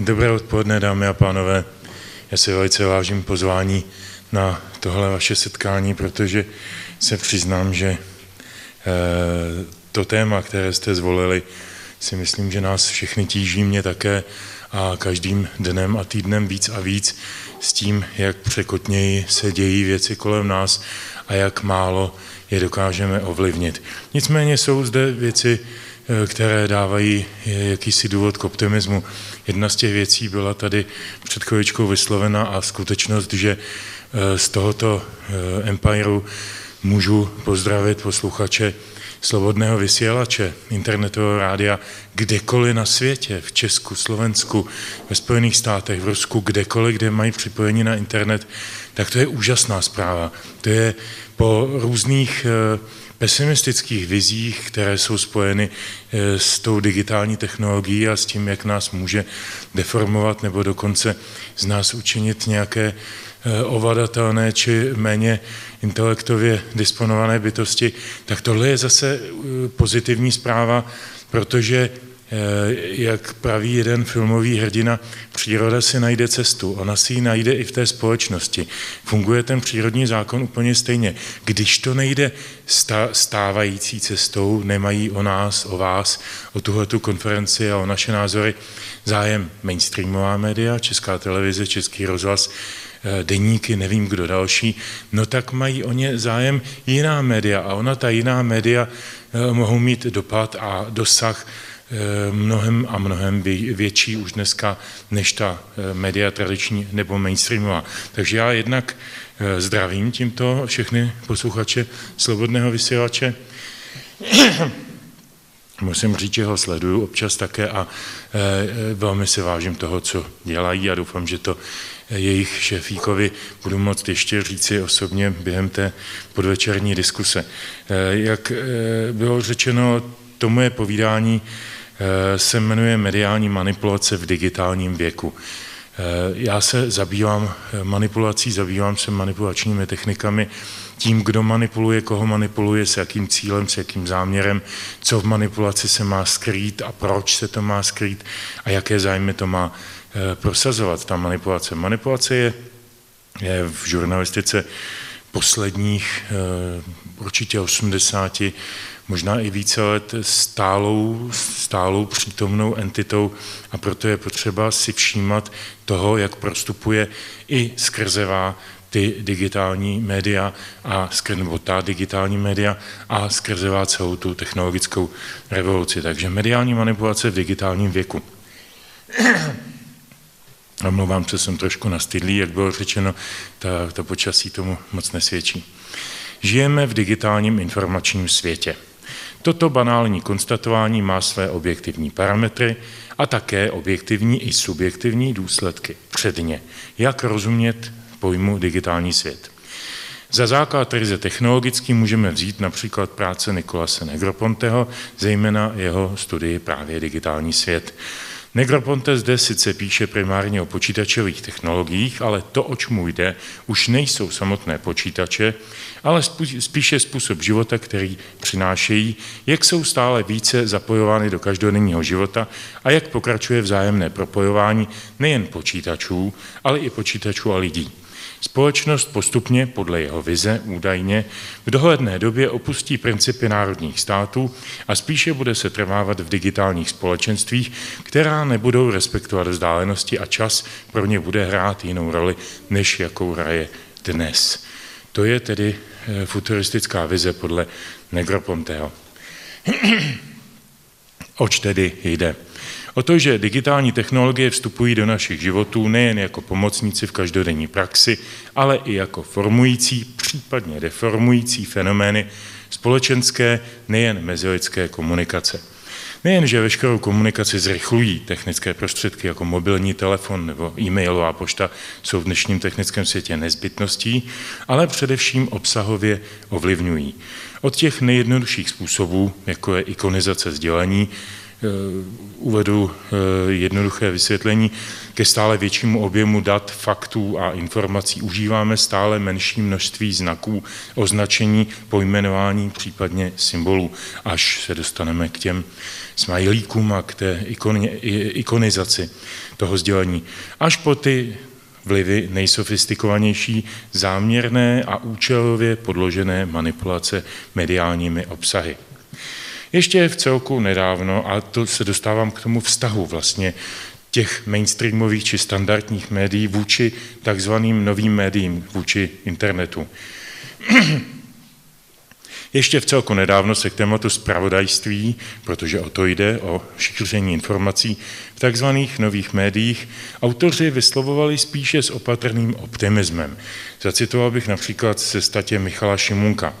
Dobré odpoledne, dámy a pánové. Já si velice vážím pozvání na tohle vaše setkání, protože se přiznám, že eh, to téma, které jste zvolili, si myslím, že nás všechny tíží mě také a každým dnem a týdnem víc a víc s tím, jak překotněji se dějí věci kolem nás a jak málo je dokážeme ovlivnit. Nicméně jsou zde věci, které dávají jakýsi důvod k optimismu. Jedna z těch věcí byla tady před chvíličkou vyslovena a skutečnost, že eh, z tohoto eh, empireu můžu pozdravit posluchače slobodného vysílače, internetového rádia, kdekoliv na světě, v Česku, Slovensku, ve Spojených státech, v Rusku, kdekoliv, kde mají připojení na internet, tak to je úžasná zpráva. To je po různých eh, pesimistických vizích, které jsou spojeny eh, s tou digitální technologií a s tím, jak nás může deformovat nebo dokonce z nás učinit nějaké eh, ovladatelné či méně intelektově disponované bytosti, tak tohle je zase pozitivní zpráva, protože jak praví jeden filmový hrdina, příroda si najde cestu, ona si ji najde i v té společnosti. Funguje ten přírodní zákon úplně stejně. Když to nejde stávající cestou, nemají o nás, o vás, o tuhletu konferenci a o naše názory zájem mainstreamová média, Česká televize, Český rozhlas, eh, deníky, nevím kdo další, no tak mají o ně zájem jiná média a ona ta jiná média eh, mohou mít dopad a dosah Eh, mnohem a mnohem větší už dneska než ta eh, média tradiční nebo mainstreamová. Takže já jednak eh, zdravím tímto všechny posluchače Slobodného vysílače. Musím říct, že ho sleduju občas také a velmi si vážím toho, co dělají a doufám, že to jejich šéfíkovi budu moct ještě říci osobně během té podvečerní diskuse. Jak bylo řečeno, to moje povídání Eh, se jmenuje mediální manipulace v digitálním věku. Eh, já se zabývám eh, manipulací, zabývám se manipulačními technikami, tím, kdo manipuluje, koho manipuluje, s jakým cílem, s jakým záměrem, co v manipulaci se má skrýt a proč se to má skrýt a jaké zájmy to má prosazovat, ta manipulace. Manipulace je, je v žurnalistice posledních určitě 80 možná i více let stálou, stálou přítomnou entitou a proto je potřeba si všímat toho, jak prostupuje i skrzevá ty digitální média a nebo ta digitální média a skrzevá celou tu technologickou revoluci. Takže mediální manipulace v digitálním věku. Omlouvám se, jsem trošku nastydlý, jak bylo řečeno, ta, ta počasí tomu moc nesvědčí. Žijeme v digitálním informačním světě. Toto banální konstatování má své objektivní parametry a také objektivní i subjektivní důsledky. Předně, jak rozumět pojmu digitální svět. Za základ ryze technologický můžeme vzít například práce Nikolase Negroponteho, zejména jeho studii právě digitální svět. Negroponte zde sice píše primárně o počítačových technologiích, ale to, oč mu jde, už nejsou samotné počítače, ale spíše způsob života, který přinášejí, jak jsou stále více zapojovány do každodenního života a jak pokračuje vzájemné propojování nejen počítačů, ale i počítačů a lidí. Společnost postupně, podle jeho vize údajně, v dohledné době opustí principy národních států a spíše bude se trvávat v digitálních společenstvích, která nebudou respektovat vzdálenosti a čas pro ně bude hrát jinou roli, než jakou hraje dnes. To je tedy eh, futuristická vize podle Negroponteho. Oč tedy jde? O to, že digitální technologie vstupují do našich životů nejen jako pomocníci v každodenní praxi, ale i jako formující, případně deformující fenomény společenské, nejen mezilidské komunikace. Nejen, že veškerou komunikaci zrychlují technické prostředky jako mobilní telefon nebo e-mailová pošta jsou v dnešním technickém světě nezbytností, ale především obsahově ovlivňují. Od těch nejjednodušších způsobů, jako je ikonizace sdělení, uvedu jednoduché vysvětlení. Ke stále většímu objemu dat, faktů a informací užíváme stále menší množství znaků, označení, pojmenování, případně symbolů, až se dostaneme k těm smajlíkům a k té ikonizaci toho sdělení. Až po ty vlivy nejsofistikovanější, záměrné a účelově podložené manipulace mediálními obsahy. Ještě v celku nedávno, a to se dostávám k tomu vztahu vlastně těch mainstreamových či standardních médií vůči takzvaným novým médiím, vůči internetu. Ještě v celku nedávno se k tématu zpravodajství, protože o to jde, o šíření informací v takzvaných nových médiích, autoři vyslovovali spíše s opatrným optimismem. Zacitoval bych například se statě Michala Šimunka.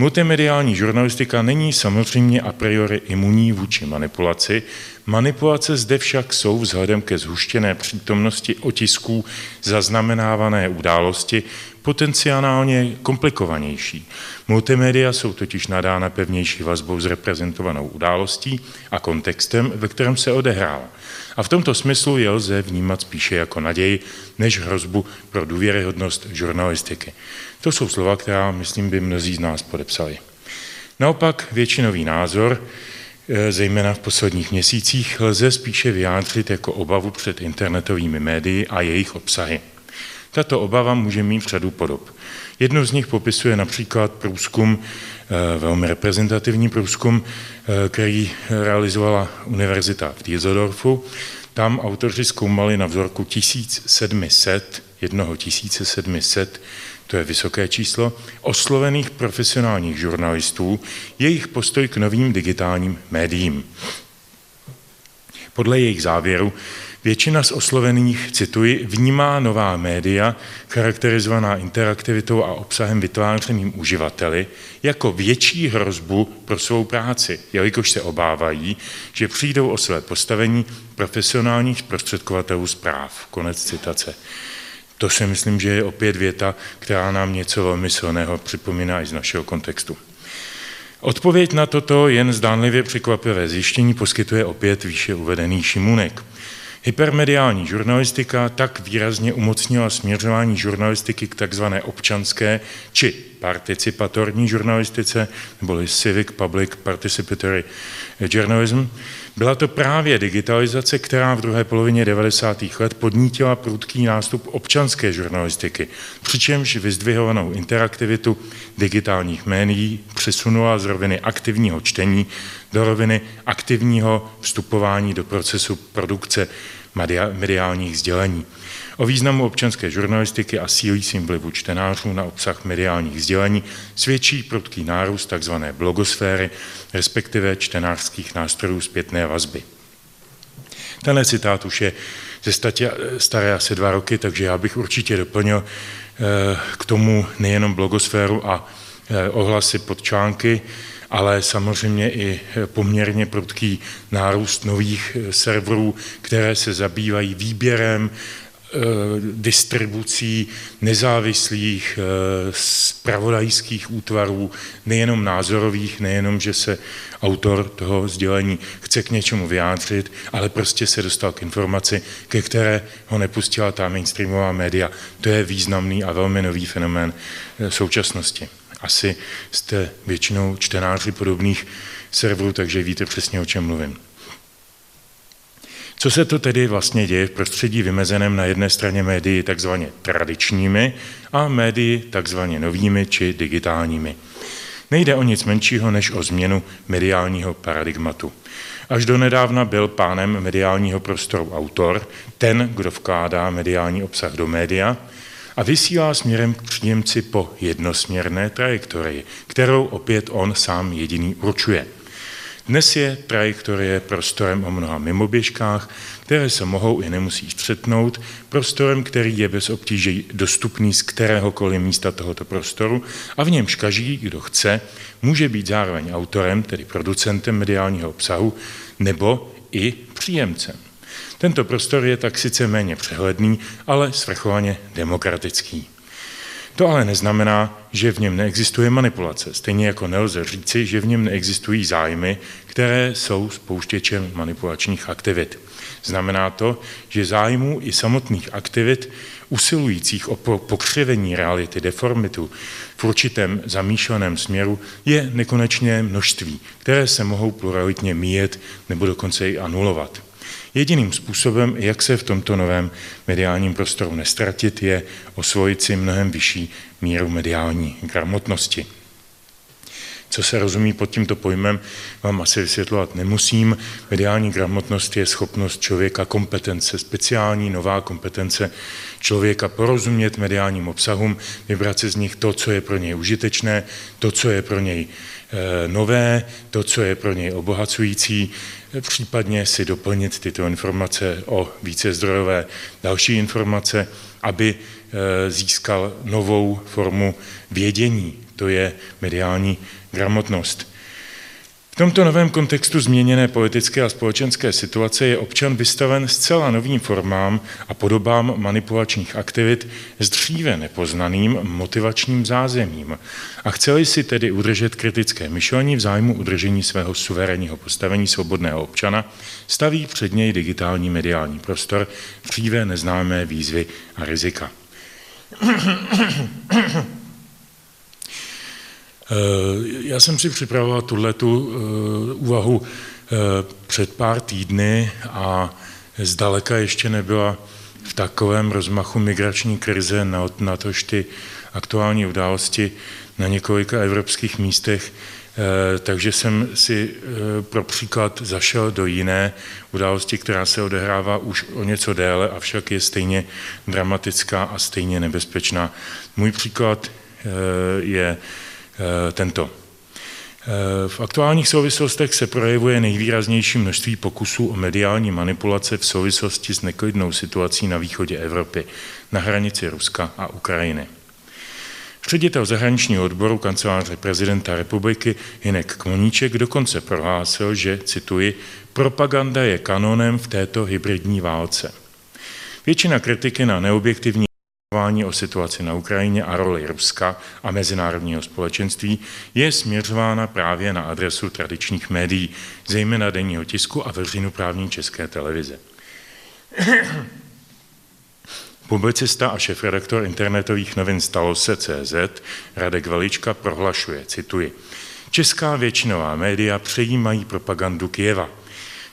Multimediální žurnalistika není samozřejmě a priori imunní vůči manipulaci. Manipulace zde však jsou vzhledem ke zhuštěné přítomnosti otisků zaznamenávané události potenciálně komplikovanější. Multimédia jsou totiž nadána pevnější vazbou s reprezentovanou událostí a kontextem, ve kterém se odehrála. A v tomto smyslu je lze vnímat spíše jako naději, než hrozbu pro důvěryhodnost žurnalistiky. To jsou slova, která, myslím, by mnozí z nás podepsali. Naopak většinový názor, eh, zejména v posledních měsících, lze spíše vyjádřit jako obavu před internetovými médii a jejich obsahy. Tato obava může mít řadu podob. Jednu z nich popisuje například průzkum, eh, velmi reprezentativní průzkum, eh, který realizovala univerzita v Dieseldorfu. Tam autoři zkoumali na vzorku 1700, jednoho 1700, to je vysoké číslo, oslovených profesionálních žurnalistů, jejich postoj k novým digitálním médiím. Podle jejich závěru Většina z oslovených, cituji, vnímá nová média, charakterizovaná interaktivitou a obsahem vytvářeným uživateli, jako větší hrozbu pro svou práci, jelikož se obávají, že přijdou o své postavení profesionálních zprostředkovatelů zpráv. Konec citace. To si myslím, že je opět věta, která nám něco velmi silného připomíná i z našeho kontextu. Odpověď na toto jen zdánlivě překvapivé zjištění poskytuje opět výše uvedený Šimunek. Hypermediální žurnalistika tak výrazně umocnila směřování žurnalistiky k takzvané občanské či participatorní žurnalistice, neboli Civic Public Participatory Journalism. Byla to právě digitalizace, která v druhé polovině 90. let podnítila prudký nástup občanské žurnalistiky, přičemž vyzdvihovanou interaktivitu digitálních médií přesunula z roviny aktivního čtení do roviny aktivního vstupování do procesu produkce mediálních sdělení. O významu občanské žurnalistiky a sílícím vlivu čtenářů na obsah mediálních sdělení svědčí prudký nárůst tzv. blogosféry, respektive čtenářských nástrojů zpětné vazby. Tenhle citát už je ze statě staré asi dva roky, takže já bych určitě doplnil eh, k tomu nejenom blogosféru a eh, ohlasy pod články, ale samozřejmě i poměrně prudký nárůst nových eh, serverů, které se zabývají výběrem eh, distribucí nezávislých spravodajských eh, útvarů, nejenom názorových, nejenom, že se autor toho sdělení chce k něčemu vyjádřit, ale prostě se dostal k informaci, ke které ho nepustila ta mainstreamová média. To je významný a velmi nový fenomén současnosti. Asi jste většinou čtenáři podobných serverů, takže víte přesně, o čem mluvím. Co se to tedy vlastně děje v prostředí vymezeném na jedné straně médii takzvaně tradičními a médii takzvaně novými či digitálními? Nejde o nic menšího než o změnu mediálního paradigmatu. Až do nedávna byl pánem mediálního prostoru autor, ten, kdo vkládá mediální obsah do média, a vysílá směrem k příjemci po jednosměrné trajektorii, kterou opět on sám jediný určuje. Dnes je trajektorie prostorem o mnoha mimoběžkách, které se mohou i nemusí střetnout, prostorem, který je bez obtíží dostupný z kteréhokoliv místa tohoto prostoru a v němž každý, kdo chce, může být zároveň autorem, tedy producentem mediálního obsahu, nebo i příjemcem. Tento prostor je tak sice méně přehledný, ale svrchovaně demokratický. To ale neznamená, že v něm neexistuje manipulace. Stejně jako nelze říci, že v něm neexistují zájmy, které jsou spouštěčem manipulačních aktivit. Znamená to, že zájmů i samotných aktivit usilujících o pokřivení reality, deformitu v určitém zamýšleném směru je nekonečné množství, které se mohou pluralitně míjet nebo dokonce i anulovat. Jediným způsobem, jak se v tomto novém mediálním prostoru nestratit, je osvojit si mnohem vyšší míru mediální gramotnosti. Co se rozumí pod tímto pojmem, vám asi vysvětlovat nemusím. Mediální gramotnost je schopnost člověka kompetence, speciální nová kompetence člověka porozumět mediálním obsahům, vybrat si z nich to, co je pro něj užitečné, to, co je pro něj e, nové, to, co je pro něj obohacující, případně si doplnit tyto informace o více zdrojové další informace, aby e, získal novou formu vědění, to je mediální gramotnost. V tomto novém kontextu změněné politické a společenské situace je občan vystaven zcela novým formám a podobám manipulačních aktivit s dříve nepoznaným motivačním zázemím. A chceli si tedy udržet kritické myšlení v zájmu udržení svého suverénního postavení svobodného občana, staví před něj digitální mediální prostor dříve neznámé výzvy a rizika. Eh, já jsem si připravoval tuhletu eh, úvahu eh, před pár týdny a zdaleka ještě nebyla v takovém rozmachu migrační krize, na tož ty aktuální události na několika evropských místech, takže jsem si pro příklad zašel do jiné události, která se odehrává už o něco déle, avšak je stejně dramatická a stejně nebezpečná. Můj příklad je tento. Eh, v aktuálních souvislostech se projevuje nejvýraznější množství pokusů o mediální manipulace v souvislosti s neklidnou situací na východě Evropy, na hranici Ruska a Ukrajiny. Ředitel zahraničního odboru kanceláře prezidenta republiky Hinek Koníček dokonce prohlásil, že, cituji, propaganda je kanonem v této hybridní válce. Většina kritiky na neobjektivní o situaci na Ukrajině a roli Ruska a mezinárodního společenství je směřována právě na adresu tradičních médií, zejména denního tisku a veřejnoprávní české televize. Publicista a šefredaktor internetových novin Stalo se CZ Radek Velička prohlašuje, cituji, Česká většinová média přejímají propagandu Kieva.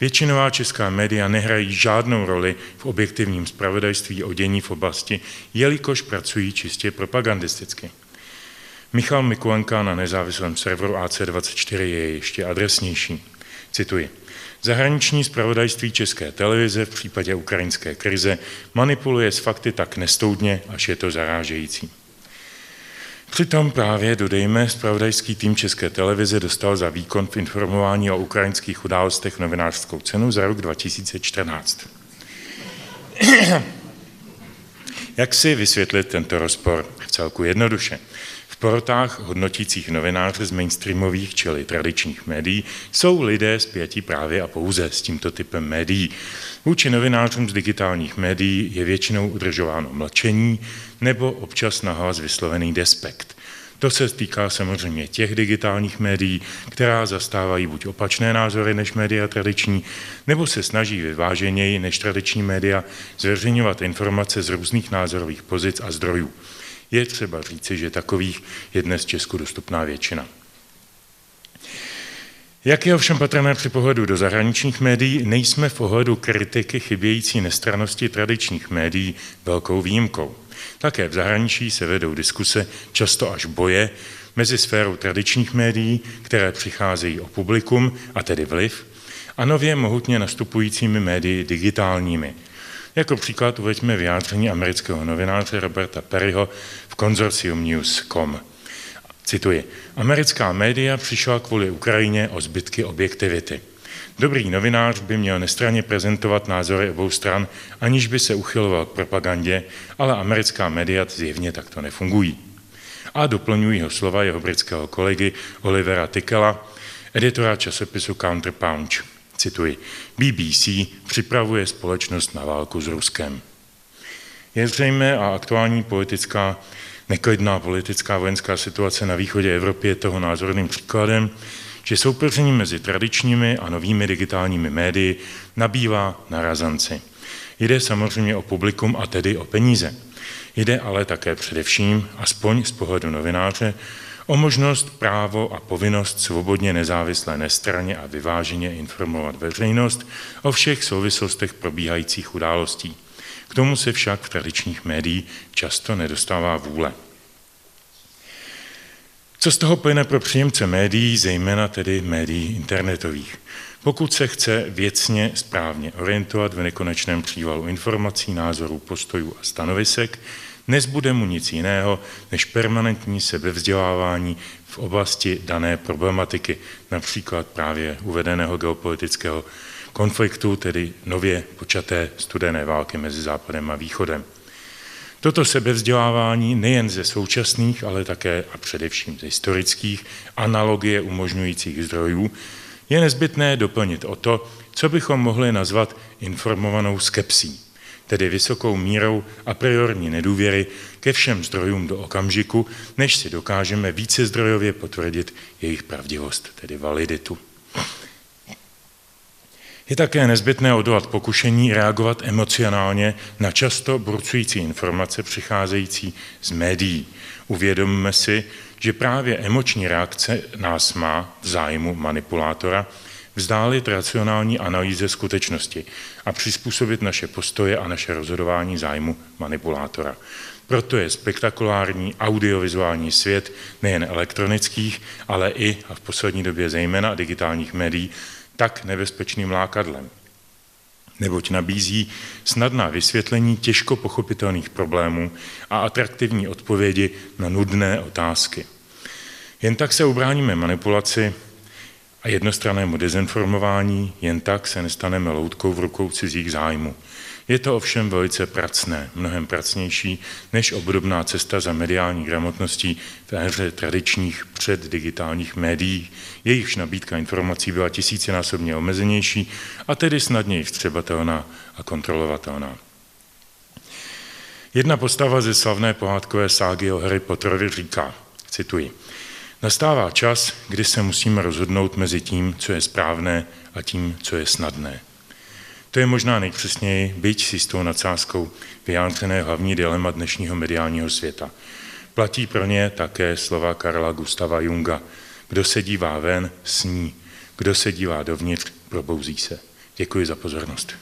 Většinová česká média nehrají žádnou roli v objektivním spravodajství o dění v oblasti, jelikož pracují čistě propagandisticky. Michal Mikulenka na nezávislém serveru AC24 je ještě adresnější. Cituji. Zahraniční spravodajství České televize v případě ukrajinské krize manipuluje s fakty tak nestoudně, až je to zarážející. Přitom právě, dodejme, spravodajský tým České televize dostal za výkon v informování o ukrajinských událostech novinářskou cenu za rok 2014. Jak si vysvětlit tento rozpor? V celku jednoduše. Porotách hodnotících novináře z mainstreamových, čili tradičních médií, jsou lidé zpětí právě a pouze s tímto typem médií. Vůči novinářům z digitálních médií je většinou udržováno mlčení nebo občas nahlas vyslovený despekt. To se týká samozřejmě těch digitálních médií, která zastávají buď opačné názory než média tradiční, nebo se snaží vyváženěji než tradiční média zveřejňovat informace z různých názorových pozic a zdrojů. Je třeba říci, že takových je dnes Česku dostupná většina. Jak je ovšem patrné při pohledu do zahraničních médií, nejsme v ohledu kritiky chybějící nestranosti tradičních médií velkou výjimkou. Také v zahraničí se vedou diskuse, často až boje, mezi sférou tradičních médií, které přicházejí o publikum, a tedy vliv, a nově mohutně nastupujícími médii digitálními. Jako příklad uveďme vyjádření amerického novináře Roberta Perryho v konzorcium News.com. Cituji, americká média přišla kvůli Ukrajině o zbytky objektivity. Dobrý novinář by měl nestranně prezentovat názory obou stran, aniž by se uchyloval k propagandě, ale americká média zjevně takto nefungují. A doplňují ho slova jeho britského kolegy Olivera Tikela, editora časopisu Counterpunch. Cituji, BBC připravuje společnost na válku s Ruskem. Je zřejmé a aktuální politická Neklidná politická vojenská situace na východě Evropy je toho názorným příkladem, že soupeření mezi tradičními a novými digitálními médii nabývá na razanci. Jde samozřejmě o publikum a tedy o peníze. Jde ale také především, aspoň z pohledu novináře, o možnost, právo a povinnost svobodně nezávisle nestraně a vyváženě informovat veřejnost o všech souvislostech probíhajících událostí. K tomu se však v tradičních médiích často nedostává vůle. Co z toho plyne pro příjemce médií, zejména tedy médií internetových? Pokud se chce věcně správně orientovat v nekonečném přívalu informací, názorů, postojů a stanovisek, nezbude mu nic jiného než permanentní sebevzdělávání v oblasti dané problematiky, například právě uvedeného geopolitického konfliktu, tedy nově počaté studené války mezi Západem a Východem. Toto sebevzdělávání nejen ze současných, ale také a především ze historických analogie umožňujících zdrojů je nezbytné doplnit o to, co bychom mohli nazvat informovanou skepsí, tedy vysokou mírou a priorní nedůvěry ke všem zdrojům do okamžiku, než si dokážeme více zdrojově potvrdit jejich pravdivost, tedy validitu. Je také nezbytné odolat pokušení reagovat emocionálně na často burcující informace přicházející z médií. Uvědomme si, že právě emoční reakce nás má v zájmu manipulátora vzdálit racionální analýze skutečnosti a přizpůsobit naše postoje a naše rozhodování zájmu manipulátora. Proto je spektakulární audiovizuální svět nejen elektronických, ale i a v poslední době zejména digitálních médií tak nebezpečným lákadlem. Neboť nabízí snadná vysvětlení těžko pochopitelných problémů a atraktivní odpovědi na nudné otázky. Jen tak se ubráníme manipulaci a jednostrannému dezinformování, jen tak se nestaneme loutkou v rukou cizích zájmů. Je to ovšem velice pracné, mnohem pracnější než obdobná cesta za mediální gramotností v éře tradičních předdigitálních médií. Jejichž nabídka informací byla tisícinásobně omezenější a tedy snadněji vstřebatelná a kontrolovatelná. Jedna postava ze slavné pohádkové ságy o Harry Potterovi říká, cituji, Nastává čas, kdy se musíme rozhodnout mezi tím, co je správné a tím, co je snadné. To je možná nejpřesněji, byť si s tou nadsázkou vyjádřené hlavní dilema dnešního mediálního světa. Platí pro ně také slova Karla Gustava Junga. Kdo se dívá ven, sní. Kdo se dívá dovnitř, probouzí se. Děkuji za pozornost.